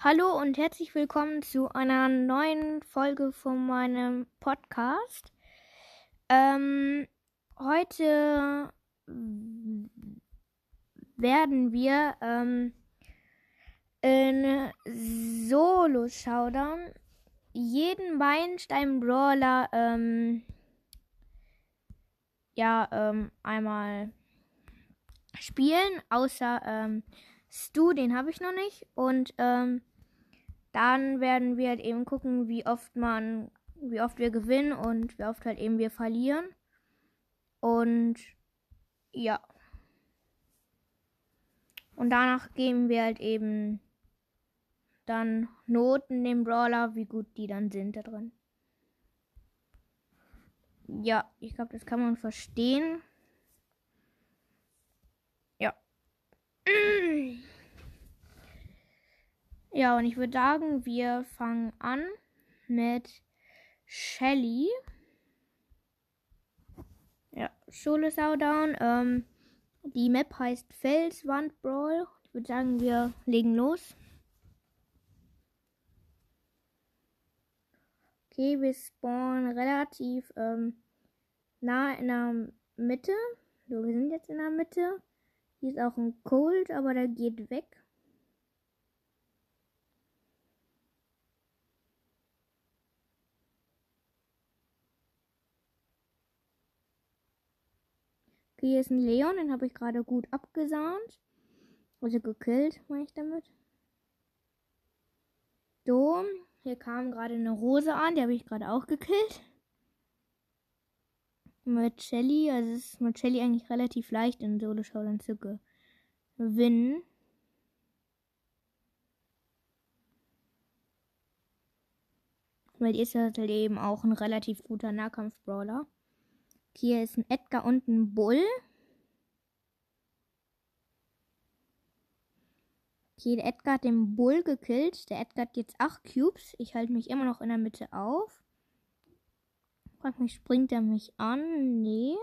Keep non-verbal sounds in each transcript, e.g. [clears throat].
Hallo und herzlich willkommen zu einer neuen Folge von meinem Podcast. Ähm, heute werden wir ähm, in Solo Showdown jeden Meilenstein Brawler ähm, ja ähm, einmal spielen, außer ähm, Stu, den habe ich noch nicht. Und ähm, dann werden wir halt eben gucken, wie oft man, wie oft wir gewinnen und wie oft halt eben wir verlieren. Und ja. Und danach geben wir halt eben dann Noten dem Brawler, wie gut die dann sind da drin. Ja, ich glaube, das kann man verstehen. Ja, [clears throat] und ich würde sagen, wir fangen an mit Shelly. Ja, Schule Saudown. Ähm, die Map heißt Felswand Brawl. Ich würde sagen, wir legen los. Okay, wir spawnen relativ ähm, nah in der Mitte. So, wir sind jetzt in der Mitte. Hier ist auch ein Cold, aber der geht weg. Okay, hier ist ein Leon, den habe ich gerade gut abgesahnt. Also gekillt, meine ich damit. So, hier kam gerade eine Rose an, die habe ich gerade auch gekillt mit Shelly. Also ist mit Shelly eigentlich relativ leicht in Solo Showdown zu gewinnen. Weil ihr ist halt eben auch ein relativ guter Nahkampf-Brawler. Hier ist ein Edgar und ein Bull. Okay, der Edgar hat den Bull gekillt. Der Edgar hat jetzt 8 Cubes. Ich halte mich immer noch in der Mitte auf. Frag mich, springt er mich an? Nee.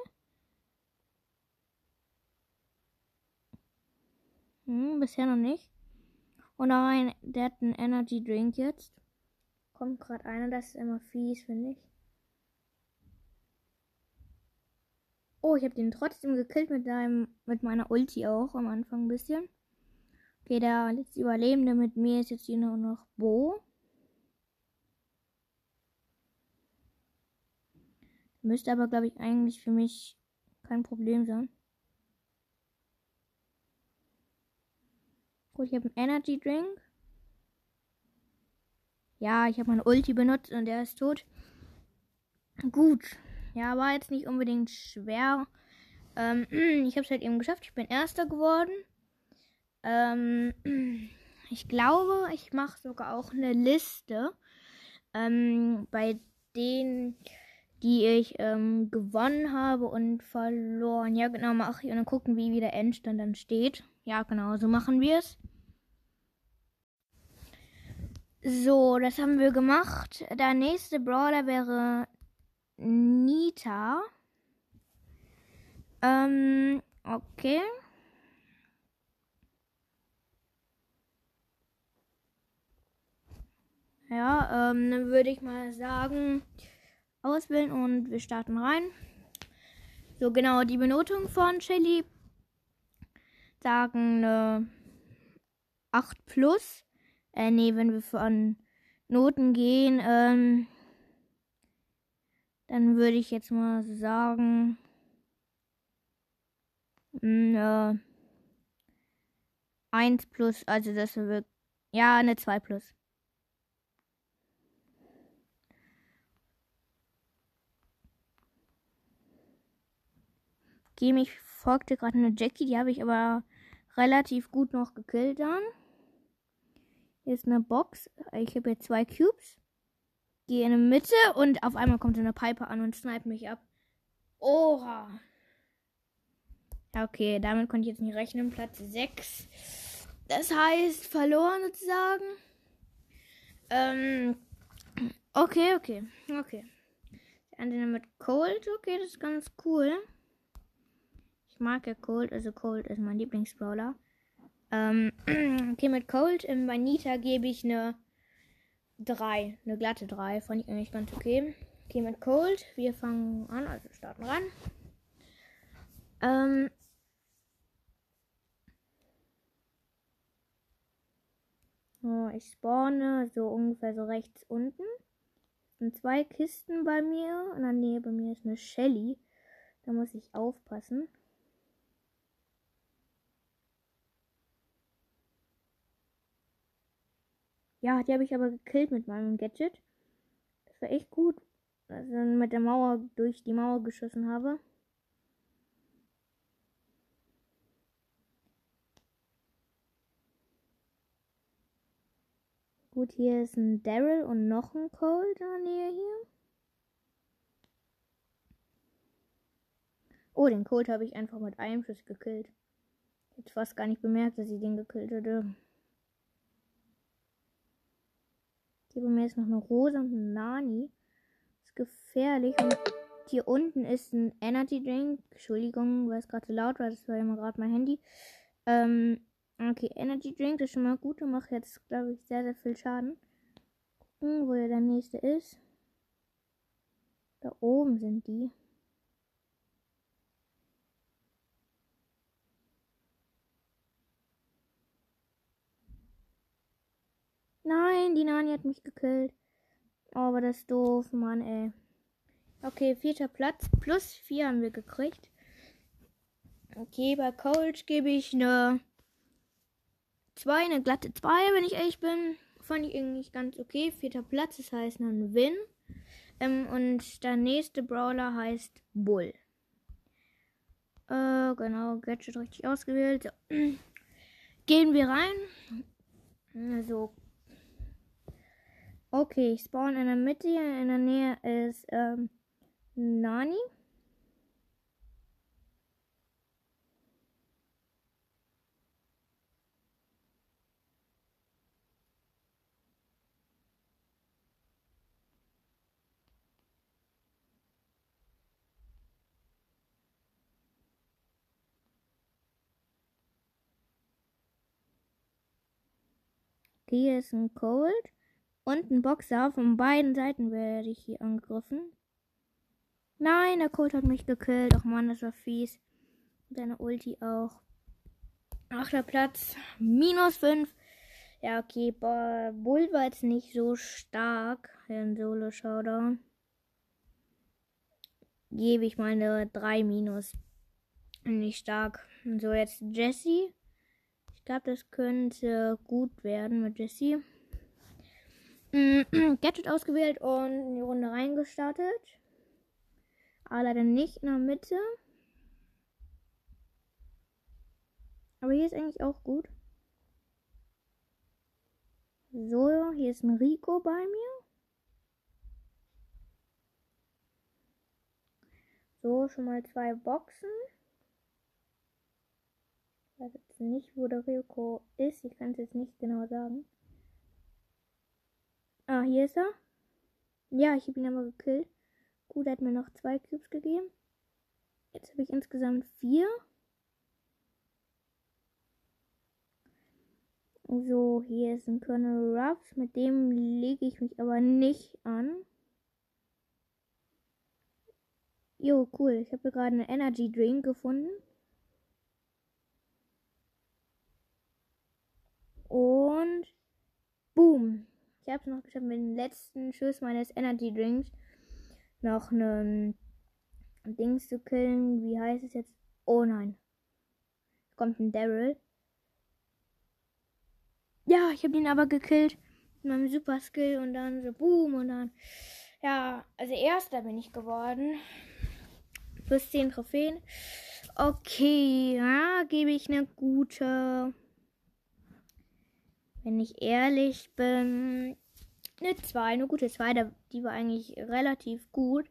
Hm, bisher noch nicht. Und nein, der hat einen Energy Drink jetzt. Kommt gerade einer, das ist immer fies, finde ich. Oh, ich habe den trotzdem gekillt mit deinem, mit meiner Ulti auch am Anfang ein bisschen. Okay, der letzte Überlebende mit mir ist jetzt hier nur noch Bo. Müsste aber, glaube ich, eigentlich für mich kein Problem sein. Gut, ich habe einen Energy Drink. Ja, ich habe meine Ulti benutzt und der ist tot. Gut. Ja, war jetzt nicht unbedingt schwer. Ähm, [clears throat] ich habe es halt eben geschafft. Ich bin Erster geworden. Ähm, [clears throat] ich glaube, ich mache sogar auch eine Liste, ähm, bei denen die ich ähm, gewonnen habe und verloren. Ja, genau, mache ich. Und dann gucken, wie der Endstand dann steht. Ja, genau, so machen wir es. So, das haben wir gemacht. Der nächste Brawler wäre Nita. Ähm, okay. Ja, ähm, dann würde ich mal sagen, auswählen und wir starten rein. So, genau, die Benotung von Shelly sagen eine 8 plus. Äh, nee, wenn wir von Noten gehen, ähm, dann würde ich jetzt mal sagen, eine 1 plus, also das wird, ja, eine 2 plus. Game, ich folgte gerade eine Jackie, die habe ich aber relativ gut noch gekillt dann. Hier ist eine Box. Ich habe jetzt zwei Cubes. Gehe in die Mitte und auf einmal kommt eine Piper an und snipet mich ab. Oha. Okay, damit konnte ich jetzt nicht rechnen. Platz 6. Das heißt, verloren sozusagen. Ähm. Okay, okay, okay. Andere mit Cold. Okay, das ist ganz cool. Ich mag ja Cold, also Cold ist mein Lieblingsbrawler. Ähm, [clears throat] okay, mit Cold. Ähm, bei Nita gebe ich eine 3. Eine glatte 3. Fand ich eigentlich ganz okay. Okay, mit Cold. Wir fangen an, also starten ran. Ähm, oh, ich spawne so ungefähr so rechts unten. Es sind zwei Kisten bei mir. Und dann Nähe bei mir ist eine Shelly. Da muss ich aufpassen. Ja, die habe ich aber gekillt mit meinem Gadget. Das war echt gut. Also mit der Mauer durch die Mauer geschossen habe. Gut, hier ist ein Daryl und noch ein Cole in der Nähe hier. Oh, den Colt habe ich einfach mit einem Schuss gekillt. Ich hätte fast gar nicht bemerkt, dass ich den gekillt hätte. Bei mir ist noch eine Rose und ein Nani. Das ist gefährlich. Und hier unten ist ein Energy Drink. Entschuldigung, weil es gerade laut war. Das war immer gerade mein Handy. Ähm, okay, Energy Drink ist schon mal gut. Und macht jetzt, glaube ich, sehr, sehr viel Schaden. Gucken, wo der nächste ist. Da oben sind die. Nein, die Nani hat mich gekillt. Oh, aber das ist doof, Mann, ey. Okay, vierter Platz. Plus vier haben wir gekriegt. Okay, bei Cold gebe ich eine 2, eine glatte 2, wenn ich ehrlich bin. Fand ich eigentlich ganz okay. Vierter Platz, das heißt ein Win. Ähm, und der nächste Brawler heißt Bull. Äh, genau, Gadget richtig ausgewählt. So. [clears throat] Gehen wir rein. Also, Okay, ich spawn in der Mitte, in der Nähe ist ähm, Nani. Hier ist ein Cold. Und ein Boxer. Von beiden Seiten werde ich hier angegriffen. Nein, der Colt hat mich gekillt. Ach man, das war fies. Seine Ulti auch. Achter Platz. Minus 5. Ja, okay. Bull war jetzt nicht so stark. In Solo-Showdown. Gebe ich meine 3 Minus. Nicht stark. So, jetzt Jesse. Ich glaube, das könnte gut werden mit Jesse. [clears throat] Gadget ausgewählt und in die Runde reingestartet. Aber leider nicht in der Mitte. Aber hier ist eigentlich auch gut. So, hier ist ein Rico bei mir. So, schon mal zwei Boxen. Ich weiß jetzt nicht, wo der Rico ist. Ich kann es jetzt nicht genau sagen. Ah, hier ist er. Ja, ich habe ihn aber gekillt. Gut, er hat mir noch zwei Cubes gegeben. Jetzt habe ich insgesamt vier. So, hier ist ein Colonel Ruffs. Mit dem lege ich mich aber nicht an. Jo, cool. Ich habe gerade einen Energy Drink gefunden. Und boom. Ich habe es noch geschafft, mit dem letzten Schuss meines Energy Drinks noch einen Dings zu killen. Wie heißt es jetzt? Oh nein. Kommt ein Daryl. Ja, ich habe ihn aber gekillt mit meinem Super Skill und dann so boom und dann ja, also erster bin ich geworden. Plus 10 Trophäen. Okay, ja, gebe ich eine gute wenn ich ehrlich bin, eine 2, eine gute 2. Die war eigentlich relativ gut.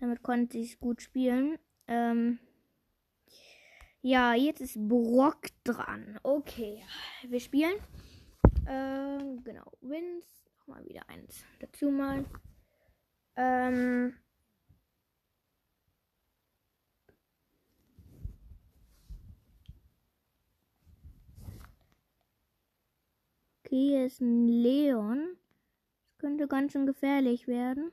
Damit konnte ich es gut spielen. Ähm, ja, jetzt ist Brock dran. Okay, wir spielen. Ähm, genau, Wins. Nochmal wieder eins dazu mal. Ähm, hier ist ein Leon. Das könnte ganz schön gefährlich werden.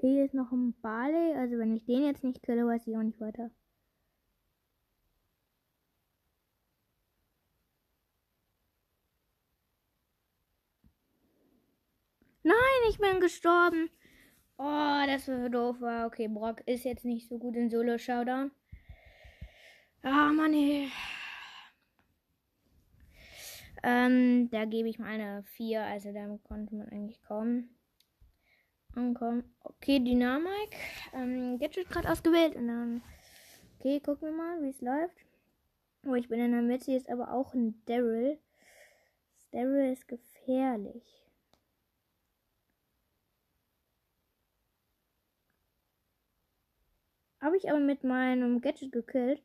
Hier ist noch ein Barley. Also wenn ich den jetzt nicht kille, weiß ich auch nicht weiter. Nein, ich bin gestorben. Oh, das war doof. Okay, Brock ist jetzt nicht so gut in Solo-Showdown. Ah, Mann, ey. Ähm, da gebe ich mal eine 4. Also damit konnte man eigentlich kaum ankommen. Okay, Dynamik. Ähm, Gadget gerade ausgewählt. Und dann. Okay, gucken wir mal, wie es läuft. Oh, ich bin in der Mitte, jetzt aber auch ein Daryl. Daryl ist gefährlich. Habe ich aber mit meinem Gadget gekillt.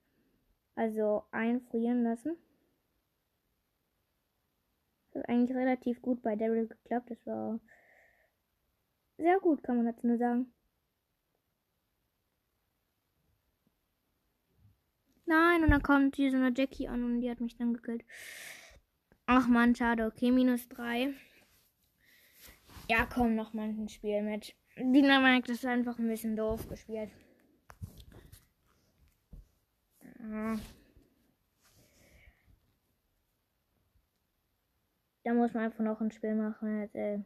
Also einfrieren lassen. Das hat eigentlich relativ gut bei Daryl geklappt. Das war sehr gut, kann man dazu nur sagen. Nein, und dann kommt hier so eine Jackie an und die hat mich dann gekillt. Ach man, schade. Okay, minus 3. Ja, komm, noch mal ein Spiel mit. Dynamite ist einfach ein bisschen doof gespielt. Da muss man einfach noch ein Spiel machen. Jetzt, ey.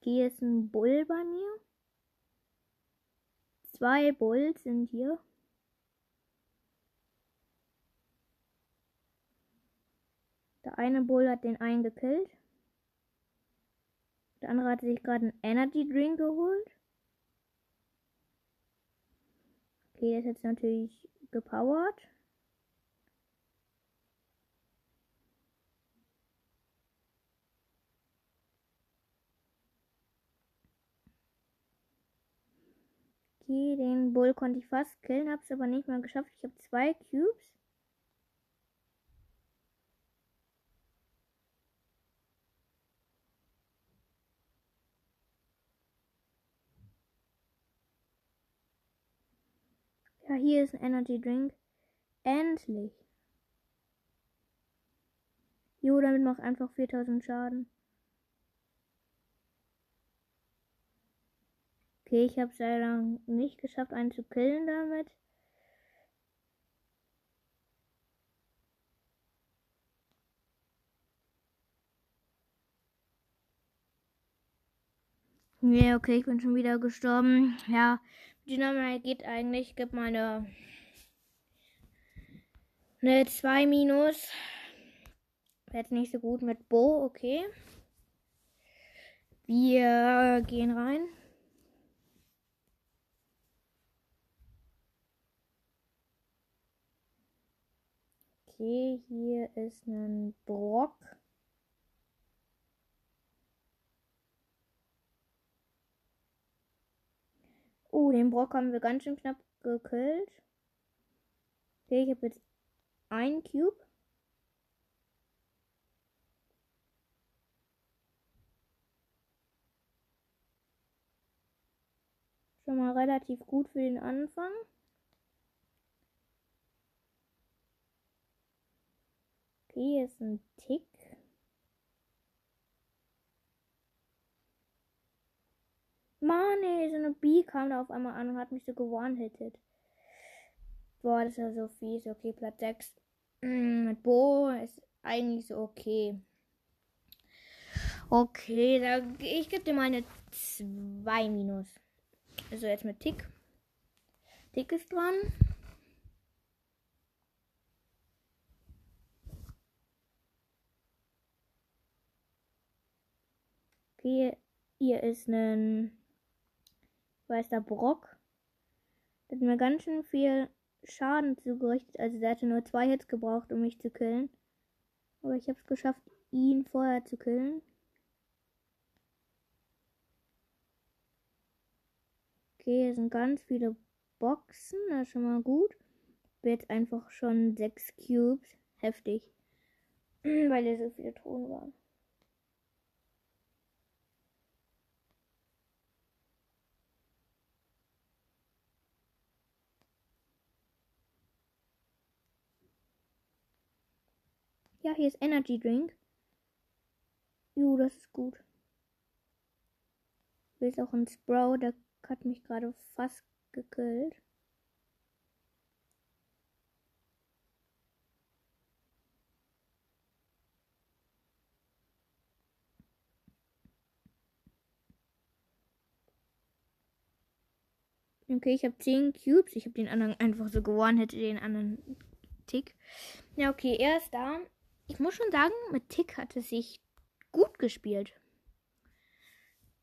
Hier ist ein Bull bei mir. Zwei Bulls sind hier. Der eine Bull hat den einen gekillt. Der andere hat sich gerade einen Energy Drink geholt. Okay, der ist jetzt natürlich gepowert. Okay, den Bull konnte ich fast killen, habe es aber nicht mal geschafft. Ich habe zwei Cubes. Ja, hier ist ein Energy Drink. Endlich. Jo, damit macht einfach 4000 Schaden. Okay, ich habe es leider nicht geschafft, einen zu killen damit. Ja, okay, ich bin schon wieder gestorben. Ja, Dynamite geht eigentlich. Gib mal eine, eine 2 minus. Jetzt nicht so gut mit Bo, okay. Wir gehen rein. Okay, hier ist ein Brock. Oh, den Brock haben wir ganz schön knapp gekillt. Okay, ich habe jetzt ein Cube. Schon mal relativ gut für den Anfang. Okay, hier ist ein Tick. Mann, ey, so eine B kam da auf einmal an und hat mich so gewarnhittet. Boah, das ist ja so fies. Okay, Platz 6. Mm, mit Bo ist eigentlich so okay. Okay, da, ich gebe dir meine 2 minus. Also jetzt mit Tick. Tick ist dran. Okay, hier ist ein weißer Brock. Der hat mir ganz schön viel Schaden zugerichtet. Also der hatte nur zwei Hits gebraucht, um mich zu killen. Aber ich habe es geschafft, ihn vorher zu killen. Okay, hier sind ganz viele Boxen. Das ist schon mal gut. Ich jetzt einfach schon sechs Cubes. Heftig. [clears throat] Weil hier so viele Truhen waren. Ja, hier ist Energy Drink. Jo, das ist gut. Hier ist auch ein Sprout, der hat mich gerade fast gekillt. Okay, ich habe 10 Cubes. Ich habe den anderen einfach so gewonnen, hätte den anderen Tick. Ja, okay, er ist da ich muss schon sagen, mit Tick hat es sich gut gespielt.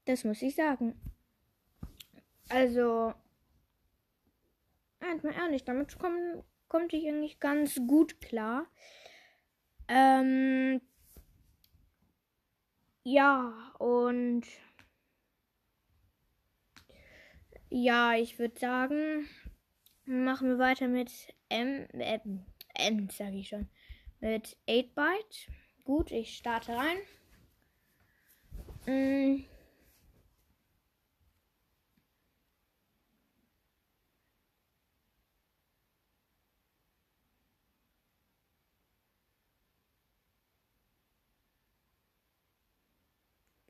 Das muss ich sagen. Also, mal ehrlich, damit komm, konnte ich eigentlich ganz gut klar. Ähm, ja, und ja, ich würde sagen, machen wir weiter mit M, äh, M, sage ich schon mit 8-Byte. Gut, ich starte rein. Mm.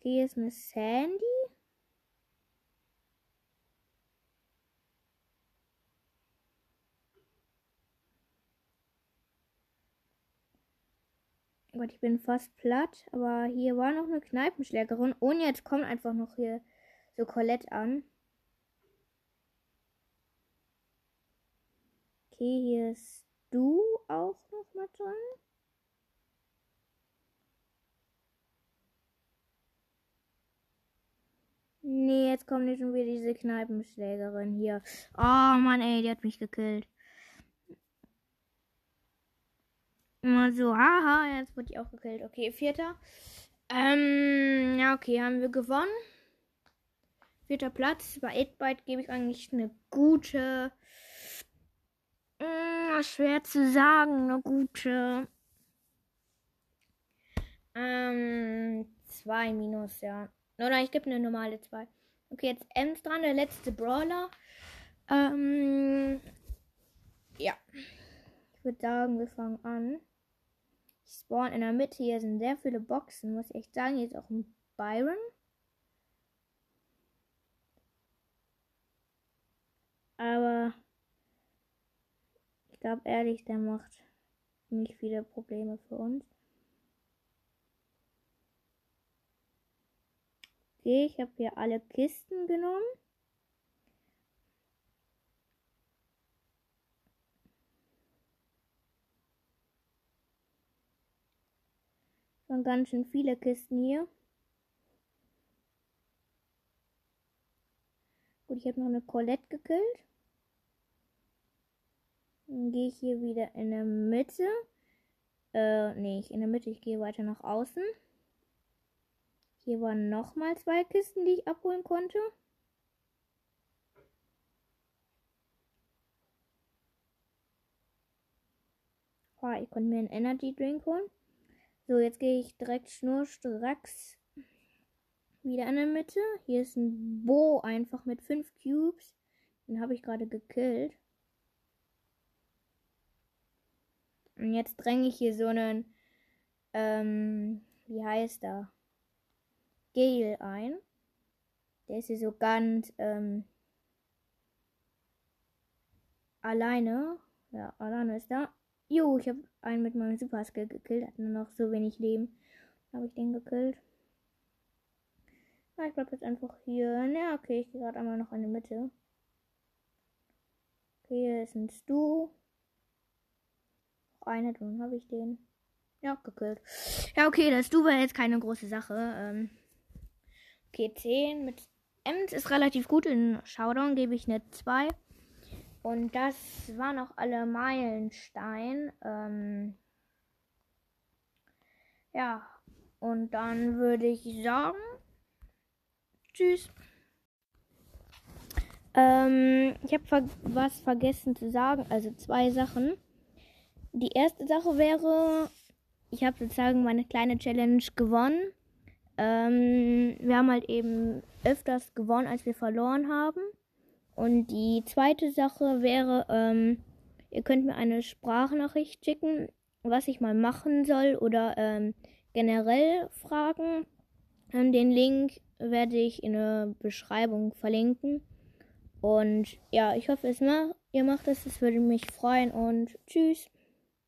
Hier ist eine Sandy. Gott, ich bin fast platt. Aber hier war noch eine Kneipenschlägerin. Und jetzt kommt einfach noch hier so Colette an. Okay, hier ist du auch noch mal dran. Nee, jetzt kommt nicht schon wieder diese Kneipenschlägerin hier. Oh Mann, ey, die hat mich gekillt. Immer so, haha, jetzt wurde ich auch gekillt. Okay, vierter. Ähm, ja, okay, haben wir gewonnen. Vierter Platz. Bei 8byte gebe ich eigentlich eine gute. Mh, hm, schwer zu sagen, eine gute. Ähm, 2 minus, ja. Oder ich gebe eine normale 2. Okay, jetzt Ems dran, der letzte Brawler. Ähm, ja. Ich würde sagen, wir fangen an. Spawn in der Mitte. Hier sind sehr viele Boxen, muss ich echt sagen. Hier ist auch ein Byron. Aber ich glaube ehrlich, der macht nicht viele Probleme für uns. Okay, ich habe hier alle Kisten genommen. Waren ganz schön viele Kisten hier. Gut, ich habe noch eine Colette gekillt. Dann gehe ich hier wieder in der Mitte. Äh, nee, ich in der Mitte. Ich gehe weiter nach außen. Hier waren nochmal zwei Kisten, die ich abholen konnte. Oh, ich konnte mir einen Energy Drink holen. So, jetzt gehe ich direkt schnurstracks wieder in der Mitte. Hier ist ein Bo einfach mit 5 Cubes. Den habe ich gerade gekillt. Und jetzt dränge ich hier so einen, ähm, wie heißt er? Gale ein. Der ist hier so ganz, ähm, alleine. Ja, alleine ist er. Jo, ich habe einen mit meinem Super Skill gekillt. Hat nur noch so wenig Leben. Habe ich den gekillt. Ja, ich bleib jetzt einfach hier. Ja, okay, ich gehe gerade einmal noch in die Mitte. Okay, hier ist ein Stu. Noch eine, dann habe ich den. Ja, gekillt. Ja, okay, das Stu war jetzt keine große Sache. Ähm, okay, 10 mit Ems ist relativ gut. In Showdown gebe ich eine 2. Und das waren auch alle Meilenstein. Ähm Ja, und dann würde ich sagen, tschüss. Ähm, ich habe ver was vergessen zu sagen, also zwei Sachen. Die erste Sache wäre, ich habe sozusagen meine kleine Challenge gewonnen. Ähm, wir haben halt eben öfters gewonnen, als wir verloren haben. Und die zweite Sache wäre, ähm, ihr könnt mir eine Sprachnachricht schicken, was ich mal machen soll oder ähm, generell Fragen. Ähm, den Link werde ich in der Beschreibung verlinken. Und ja, ich hoffe, es macht, ihr macht es. Es würde mich freuen und tschüss.